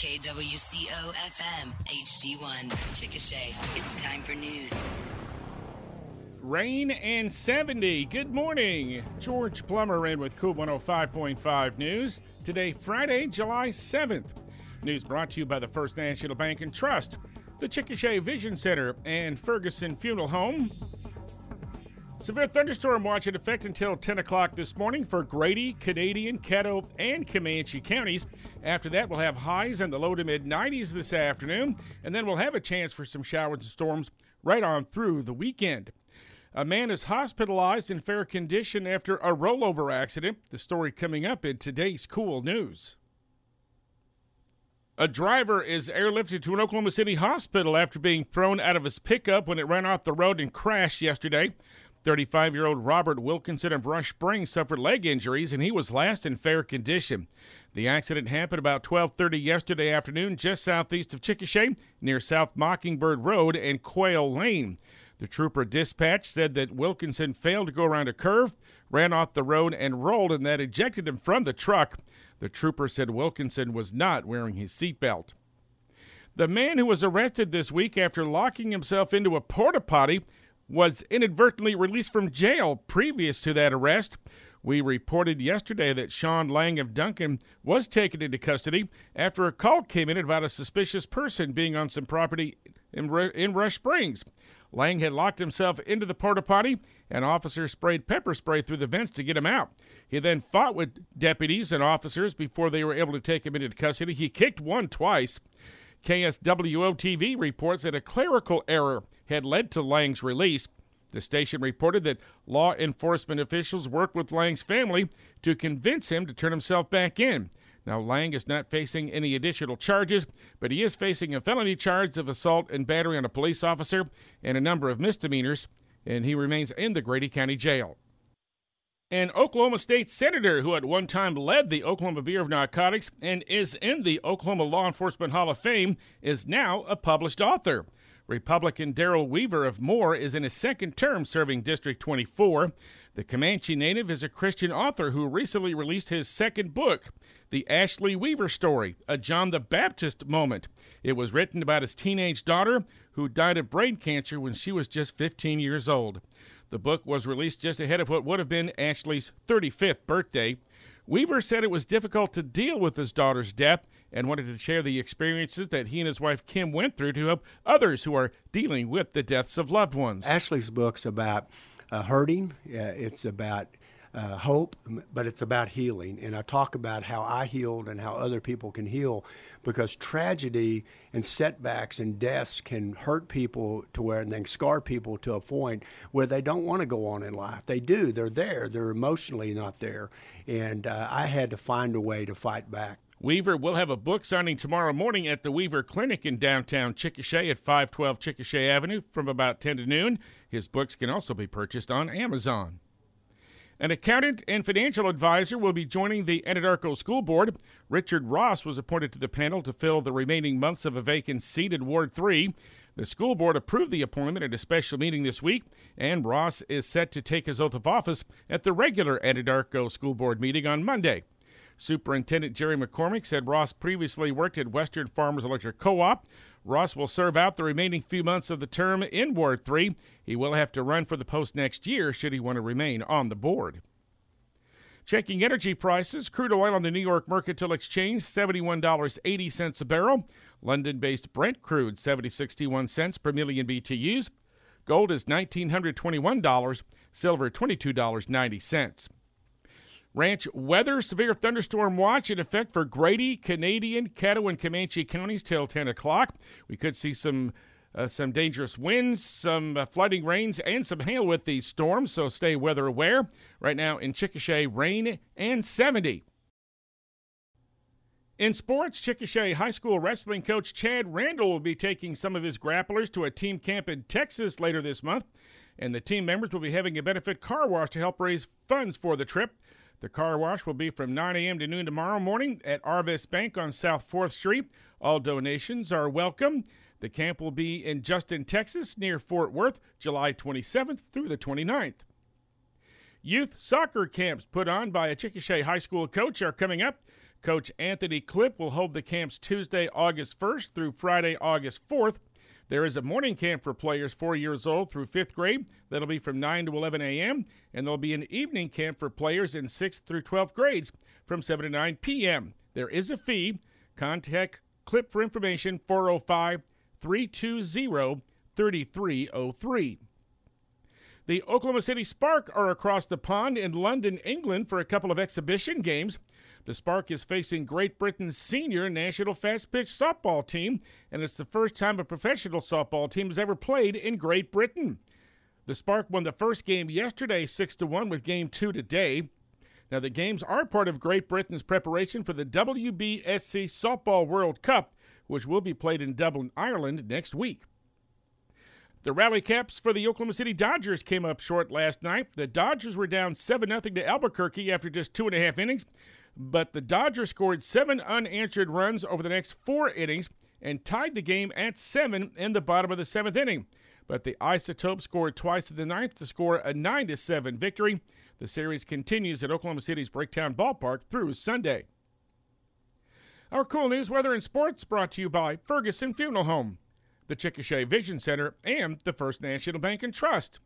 KWCO FM HD1 Chickasha. It's time for news. Rain and 70. Good morning. George Plummer in with KOOL 105.5 News. Today, Friday, July 7th. News brought to you by the First National Bank and Trust, the Chickasha Vision Center, and Ferguson Funeral Home. Severe thunderstorm watch in effect until 10 o'clock this morning for Grady, Canadian, Caddo, and Comanche counties. After that, we'll have highs in the low to mid 90s this afternoon, and then we'll have a chance for some showers and storms right on through the weekend. A man is hospitalized in fair condition after a rollover accident. The story coming up in today's KOOL News. A driver is airlifted to an Oklahoma City hospital after being thrown out of his pickup when it ran off the road and crashed yesterday. 35 year old Robert Wilkinson of Rush Springs suffered leg injuries and he was last in fair condition. The accident happened about 12:30 yesterday afternoon just southeast of Chickasha near South Mockingbird Road and Quail Lane. The trooper dispatch said that Wilkinson failed to go around a curve, ran off the road and rolled and that ejected him from the truck. The trooper said Wilkinson was not wearing his seatbelt. The man who was arrested this week after locking himself into a porta potty was inadvertently released from jail previous to that arrest. We reported yesterday that Sean Lang of Duncan was taken into custody after a call came in about a suspicious person being on some property in, in Rush Springs. Lang had locked himself into the porta potty, and officers sprayed pepper spray through the vents to get him out. He then fought with deputies and officers before they were able to take him into custody. He kicked one twice. KSWO TV reports that a clerical error had led to Lang's release. The station reported that law enforcement officials worked with Lang's family to convince him to turn himself back in. Now, Lang is not facing any additional charges, but he is facing a felony charge of assault and battery on a police officer and a number of misdemeanors, and he remains in the Grady County Jail. An Oklahoma State Senator who at one time led the Oklahoma Bureau of Narcotics and is in the Oklahoma Law Enforcement Hall of Fame is now a published author. Republican Darrell Weaver of Moore is in his second term serving District 24. The Comanche native is a Christian author who recently released his second book, The Ashley Weaver Story, a John the Baptist moment. It was written about his teenage daughter who died of brain cancer when she was just 15 years old. The book was released just ahead of what would have been Ashley's 35th birthday. Weaver said it was difficult to deal with his daughter's death and wanted to share the experiences that he and his wife Kim went through to help others who are dealing with the deaths of loved ones. Ashley's book's about uh, hurting, uh, it's about uh, hope, but it's about healing. And I talk about how I healed and how other people can heal because tragedy and setbacks and deaths can hurt people to where and then scar people to a point where they don't want to go on in life. They do, they're there, they're emotionally not there. And uh, I had to find a way to fight back. Weaver will have a book signing tomorrow morning at the Weaver Clinic in downtown Chickasha at 512 Chickasha Avenue from about 10 to noon. His books can also be purchased on Amazon. An accountant and financial advisor will be joining the Anadarko School Board. Richard Ross was appointed to the panel to fill the remaining months of a vacant seat at Ward 3. The school board approved the appointment at a special meeting this week, and Ross is set to take his oath of office at the regular Anadarko School Board meeting on Monday. Superintendent Jerry McCormick said Ross previously worked at Western Farmers Electric Co op. Ross will serve out the remaining few months of the term in Ward 3. He will have to run for the post next year should he want to remain on the board. Checking energy prices, crude oil on the New York Mercantile Exchange, $71.80 a barrel. London based Brent crude, 7061 cents per million BTUs. Gold is $1,921, silver $22.90. Ranch weather severe thunderstorm watch in effect for Grady, Canadian, Caddo, and Comanche counties till 10 o'clock. We could see some uh, some dangerous winds, some uh, flooding rains, and some hail with these storms, so stay weather aware. Right now in Chickasha, rain and 70. In sports, Chickasha High School wrestling coach Chad Randall will be taking some of his grapplers to a team camp in Texas later this month, and the team members will be having a benefit car wash to help raise funds for the trip. The car wash will be from 9 a.m. to noon tomorrow morning at Arvest Bank on South 4th Street. All donations are welcome. The camp will be in Justin, Texas, near Fort Worth, July 27th through the 29th. Youth soccer camps put on by a Chickasha High School coach are coming up. Coach Anthony Clip will hold the camps Tuesday, August 1st through Friday, August 4th. There is a morning camp for players four years old through fifth grade. That'll be from 9 to 11 a.m. And there'll be an evening camp for players in 6th through 12th grades from 7 to 9 p.m. There is a fee. Contact Clip for information 405 320 3303. The Oklahoma City Spark are across the pond in London, England for a couple of exhibition games. The Spark is facing Great Britain's senior national fast pitch softball team, and it's the first time a professional softball team has ever played in Great Britain. The Spark won the first game yesterday 6 to 1 with game 2 today. Now the games are part of Great Britain's preparation for the WBSC Softball World Cup, which will be played in Dublin, Ireland next week. The rally caps for the Oklahoma City Dodgers came up short last night. The Dodgers were down 7 0 to Albuquerque after just two and a half innings but the Dodgers scored seven unanswered runs over the next four innings and tied the game at seven in the bottom of the seventh inning. But the Isotopes scored twice in the ninth to score a 9 to 7 victory. The series continues at Oklahoma City's Bricktown Ballpark through Sunday. Our KOOL news, weather, and sports brought to you by Ferguson Funeral Home, the Chickasha Vision Center, and the First National Bank and Trust.